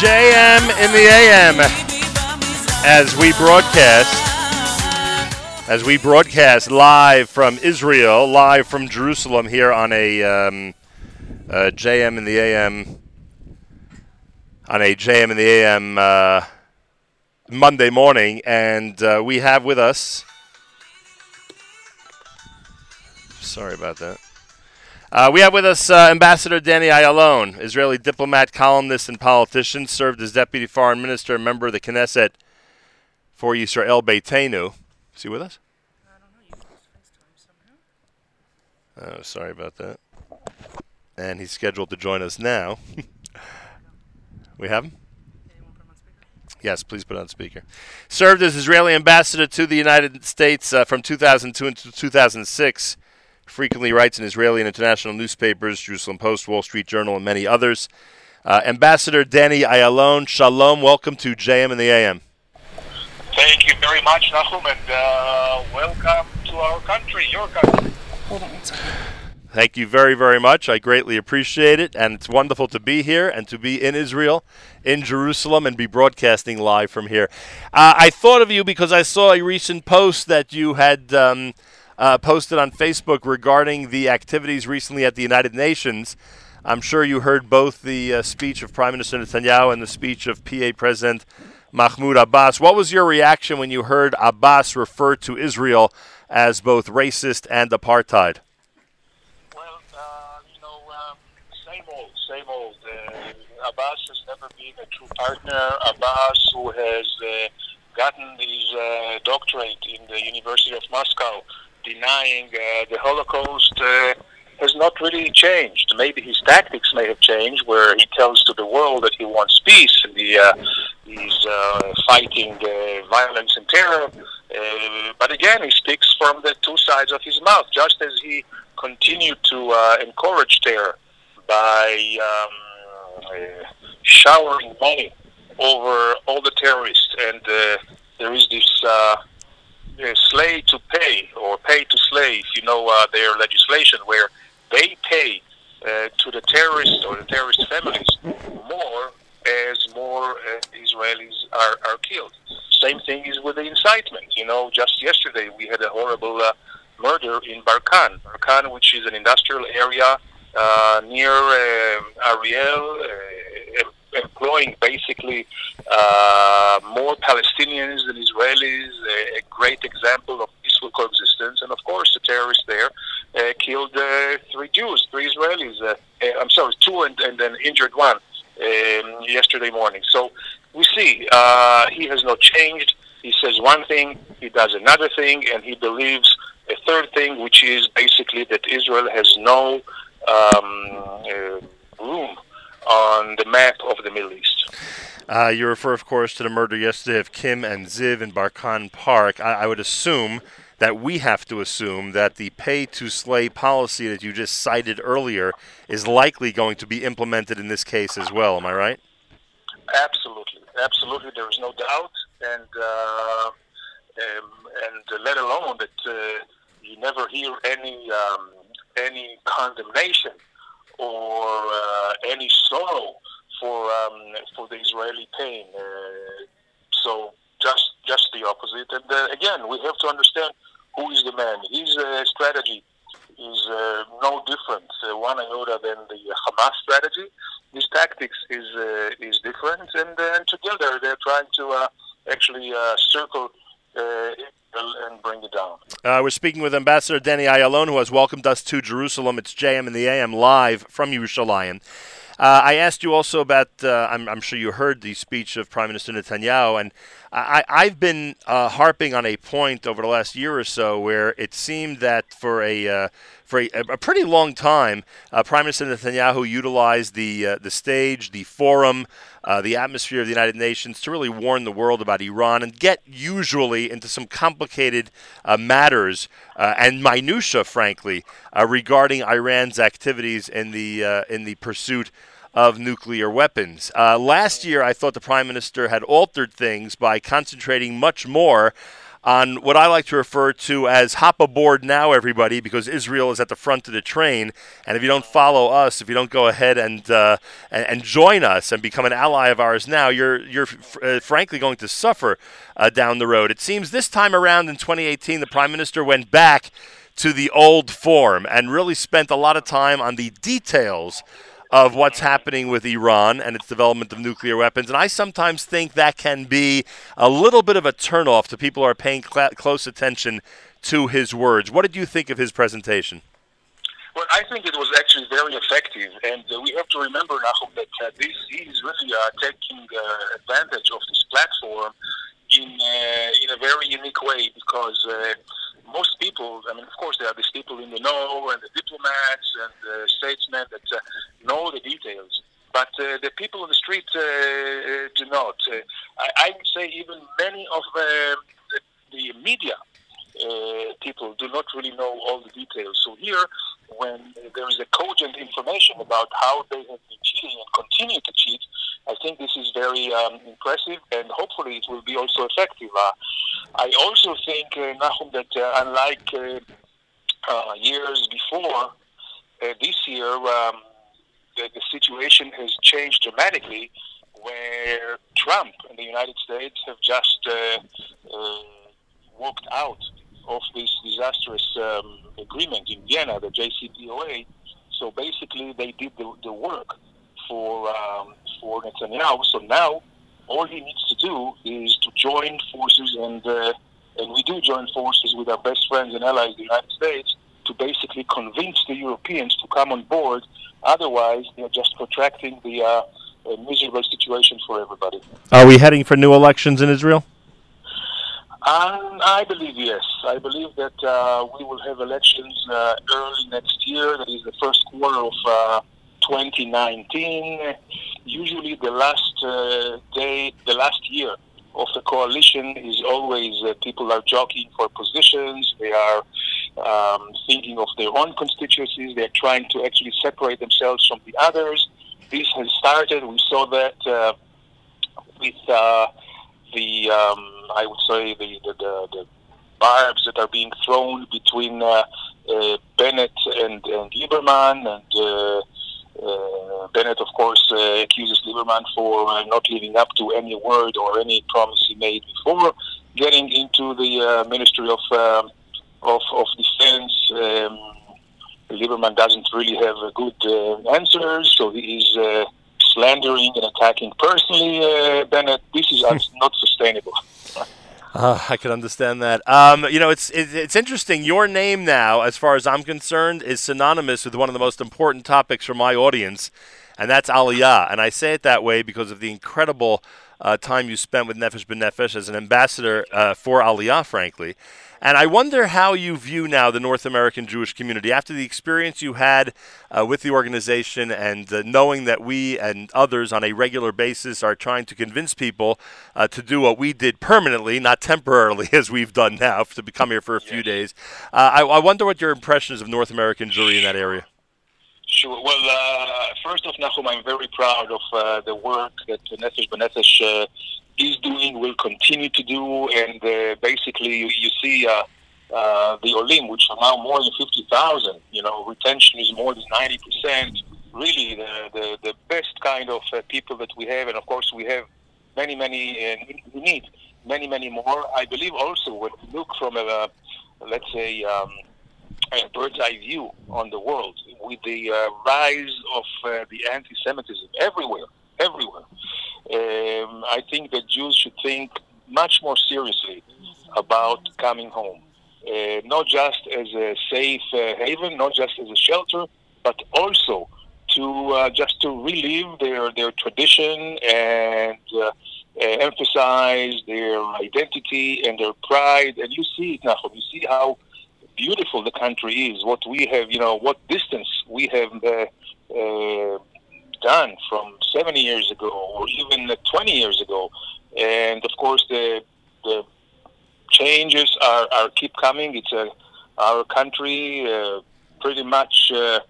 JM in the AM as we broadcast as we broadcast live from Israel, live from Jerusalem here on a um, JM in the AM on a JM in the AM uh, Monday morning, and uh, we have with us. Sorry about that. Uh, we have with us uh, Ambassador Danny Ayalon, Israeli diplomat, columnist, and politician, served as deputy foreign minister, and member of the Knesset for Yisrael Beiteinu. Is he with us? Oh, sorry about that. And he's scheduled to join us now. we have him? Yes, please put on speaker. Served as Israeli ambassador to the United States uh, from 2002 to 2006 frequently writes in Israeli and international newspapers, Jerusalem Post, Wall Street Journal, and many others. Uh, Ambassador Danny Ayalon, shalom, welcome to JM and the AM. Thank you very much, Nachum, and uh, welcome to our country, your country. Thank you very, very much. I greatly appreciate it, and it's wonderful to be here and to be in Israel, in Jerusalem, and be broadcasting live from here. Uh, I thought of you because I saw a recent post that you had. Um, uh, posted on Facebook regarding the activities recently at the United Nations. I'm sure you heard both the uh, speech of Prime Minister Netanyahu and the speech of PA President Mahmoud Abbas. What was your reaction when you heard Abbas refer to Israel as both racist and apartheid? Well, uh, you know, um, same old, same old. Uh, Abbas has never been a true partner. Abbas, who has uh, gotten his uh, doctorate in the University of Moscow, denying uh, the Holocaust uh, has not really changed. Maybe his tactics may have changed, where he tells to the world that he wants peace and he, uh, he's uh, fighting uh, violence and terror. Uh, but again, he speaks from the two sides of his mouth, just as he continued to encourage terror by um, showering money over all the terrorists. And there is this. Slay to pay or pay to slay, if you know uh, their legislation, where they pay uh, to the terrorists or the terrorist families more as more uh, Israelis are, are killed. Same thing is with the incitement. You know, just yesterday we had a horrible uh, murder in Barkan. Barkan, which is an industrial area uh, near uh, Ariel, employing basically uh, more Palestinians than Israelis, a, a, great example of peaceful coexistence. And of course, the terrorists there uh, killed uh, three Jews, three Israelis. Uh, I'm sorry, two and, and then injured one um, yesterday morning. So we see he has not changed. He says one thing, he does another thing, and he believes a third thing, which is basically that Israel has no um, room on the map of the Middle East. Uh, you refer, of course, to the murder yesterday of Kim and Ziv in Barkan Park. I, I would assume that we have to assume that the pay to slay policy that you just cited earlier is likely going to be implemented in this case as well. Am I right? Absolutely, absolutely. There is no doubt, and uh, um, and let alone that uh, you never hear any um, any condemnation or uh, any sorrow for um, for the Israeli pain. Uh, so just just the opposite. And uh, again, we have to understand who is the man. His uh, strategy is uh, no different uh, one iota than the Hamas strategy. His tactics is uh, is different, and, and together they're trying to actually circle and bring it down. We're speaking with Ambassador Danny Ayalon, who has welcomed us to Jerusalem. It's JM and the AM live from Yerushalayim. Uh, I asked you also about, uh, I'm, I'm, sure you heard the speech of Prime Minister Netanyahu, and I, have been uh, harping on a point over the last year or so where it seemed that for a uh, for a, a, pretty long time, uh, Prime Minister Netanyahu utilized the uh, the stage, the forum, uh, the atmosphere of the United Nations to really warn the world about Iran and get usually into some complicated uh, matters uh, and minutia, frankly, uh, regarding Iran's activities in the in the pursuit of nuclear weapons. last year, I thought the Prime Minister had altered things by concentrating much more on what I like to refer to as hop aboard now, everybody, because Israel is at the front of the train. And if you don't follow us, if you don't go ahead and uh, and, and, join us and become an ally of ours now, you're you're uh, frankly going to suffer uh, down the road. It seems this time around in 2018, the prime minister went back to the old form and really spent a lot of time on the details of what's happening with Iran and its development of nuclear weapons. And I sometimes think that can be a little bit of a turnoff to people who are paying cl- close attention to his words. What did you think of his presentation? Well, I think it was actually very effective, and uh, we have to remember, Nachum, that uh, this he is really uh, taking uh, advantage of this platform in uh, in a very unique way because uh, most people, I mean, of course, there are these people in the know and the diplomats and the statesmen that uh, know the details. But uh, the people on the street uh, uh do not. Uh, I, I, would say even many of the, the media uh, people do not really know all the details. So here, when there is a cogent information about how they have been cheating and continue to cheat, I think this is very um, impressive, and hopefully it will be also effective. Uh, I also think, uh, Nachum, that uh, unlike uh, uh, years before, uh, this year um, the, the, situation has changed dramatically, where Trump and the United States have just walked out of this disastrous um, agreement in Vienna, the JCPOA. So basically, they did the, the work for um, for Netanyahu. So now, all he needs to do is to join forces, and uh, and we do join forces with our best friends and allies, the United States, to basically convince the Europeans to come on board. Otherwise, they're just protracting the uh, miserable situation for everybody. Are we heading for new elections in Israel? Um, I believe yes. I believe that uh, we will have elections uh, early next year. That is the first quarter of uh, 2019. Usually, the last uh, day, the last year of the coalition is always uh, people are jockeying for positions. They are um, thinking of their own constituencies. They're trying to actually separate themselves from the others. This has started. We saw that uh, with uh, the, um, I would say, the, the, the, the, barbs that are being thrown between uh, uh, Bennett and, and Lieberman and uh, uh, Bennett, of course, uh, accuses Lieberman for uh, not living up to any word or any promise he made before getting into the uh, Ministry of, um, of, of Defense. Um, Lieberman doesn't really have good uh, answers, so he is uh, slandering and attacking personally Bennett. This is not sustainable. Uh, I can understand that. Um, you know, it's, it's interesting. Your name now, as far as I'm concerned, is synonymous with one of the most important topics for my audience, and that's Aliyah. And I say it that way because of the incredible uh, time you spent with Nefesh B'Nefesh as an ambassador uh, for Aliyah, frankly. And I wonder how you view now the North American Jewish community after the experience you had uh, with the organization and uh, knowing that we and others on a regular basis are trying to convince people uh, to do what we did permanently, not temporarily, as we've done now, to come here for a few days. Uh, I, I, wonder what your impression is of North American Jewry in that area. Sure. Well, uh, first off, Nachum, I'm very proud of uh, the work that Nefesh B'Nefesh is doing, will continue to do, and uh, basically you, you see uh, uh, the Olim, which are now more than 50,000, you know, retention is more than 90%. Really, the, the, the best kind of uh, people that we have, and of course we have many, many, and we need many, many more. I believe also when we look from a, let's say, um, a bird's eye view on the world, with the uh, rise of uh, the anti-Semitism everywhere, I think that Jews should think much more seriously about coming home, uh, not just as a safe uh, haven, not just as a shelter, but also to uh, just to relive their their tradition and uh, uh, emphasize their identity and their pride. And you see it. You see how beautiful the country is. What we have, you know, what distance we have uh, done from 70 years ago or even 20 years ago. And of course, the, the changes are, are keep coming. It's a, our country uh, pretty much, uh,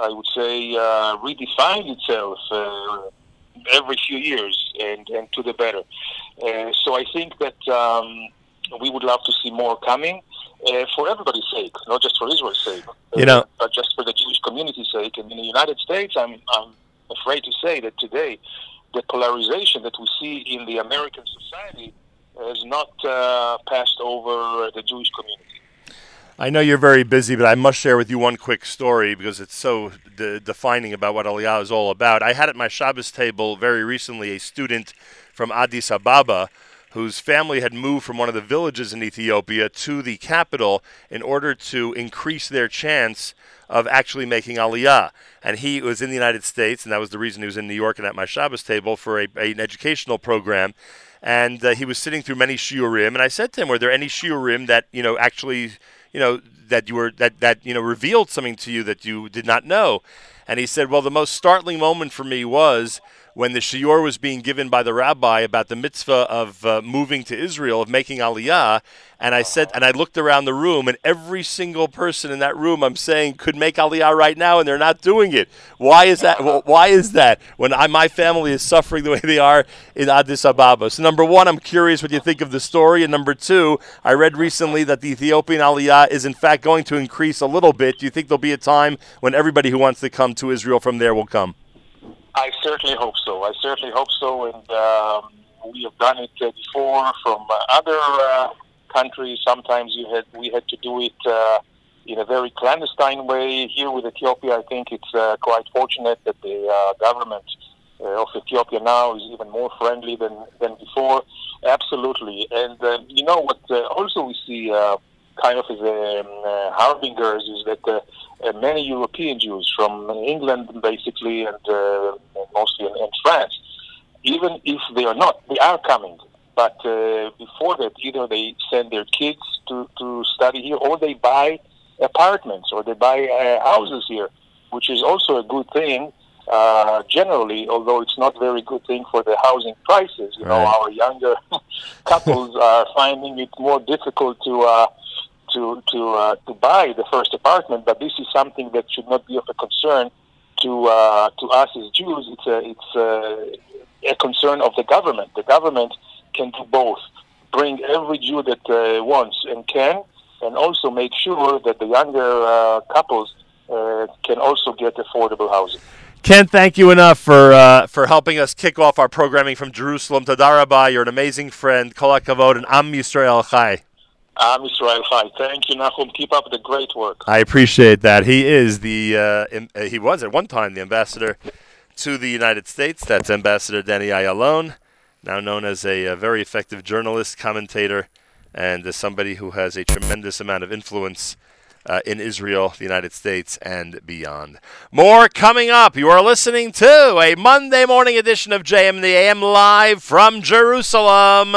I would say, uh, redefined itself uh, every few years and, and to the better. Uh, so I think that um, we would love to see more coming. Uh, for everybody's sake, not just for Israel's sake, you know, but just for the Jewish community's sake. And in the United States, I'm, I'm afraid to say that today, the polarization that we see in the American society has not uh, passed over the Jewish community. I know you're very busy, but I must share with you one quick story because it's so de- defining about what Aliyah is all about. I had at my Shabbos table very recently a student from Addis Ababa whose family had moved from one of the villages in Ethiopia to the capital in order to increase their chance of actually making Aliyah. And he was in the United States, and that was the reason he was in New York and at my Shabbos table for a, a, an educational program and uh, he was sitting through many shiurim, and I said to him, "Were there any shiurim that you know actually, you know, that you were that that you know revealed something to you that you did not know?" And he said, "Well, the most startling moment for me was." When the shiur was being given by the rabbi about the mitzvah of uh, moving to Israel, of making aliyah, and I said, and I looked around the room, and every single person in that room, I'm saying, could make aliyah right now, and they're not doing it. Why is that? Well, why is that? When I, my family is suffering the way they are in Addis Ababa. So, number one, I'm curious what you think of the story, and number two, I read recently that the Ethiopian aliyah is in fact going to increase a little bit. Do you think there'll be a time when everybody who wants to come to Israel from there will come? I certainly hope so. I certainly hope so, and um, we have done it uh, before from uh, other uh, countries. Sometimes you had we had to do it uh, in a very clandestine way. Here with Ethiopia, I think it's uh, quite fortunate that the uh, government uh, of Ethiopia now is even more friendly than than before. Absolutely, and uh, you know what? Uh, also, we see uh, kind of as a um, uh, is that. Uh, many European Jews from England, basically, and uh, mostly in, in, France. Even if they are not, they are coming. But uh, before that, either they send their kids to, to study here, or they buy apartments, or they buy uh, houses here, which is also a good thing. Uh, generally, although it's not very good thing for the housing prices, you right. know, our younger couples are finding it more difficult to uh, to to uh, to buy the first apartment, but this is something that should not be of a concern to uh, to us as Jews. It's a it's a, a concern of the government. The government can do both: bring every Jew that uh, wants and can, and also make sure that the younger uh, couples uh, can also get affordable housing. Ken, thank you enough for uh, for helping us kick off our programming from Jerusalem. to Tadarabah, you're an amazing friend. Kol Kavod and Am Yisrael Chai. Am Yisrael Chai. Thank you, Nachum. Keep up the great work. I appreciate that. He is the uh, uh, he was at one time the ambassador to the United States. That's Ambassador Danny Ayalon, now known as a, a, very effective journalist, commentator, and as somebody who has a tremendous amount of influence uh, in Israel, the United States, and beyond. More coming up. You are listening to a Monday morning edition of JM the AM live from Jerusalem.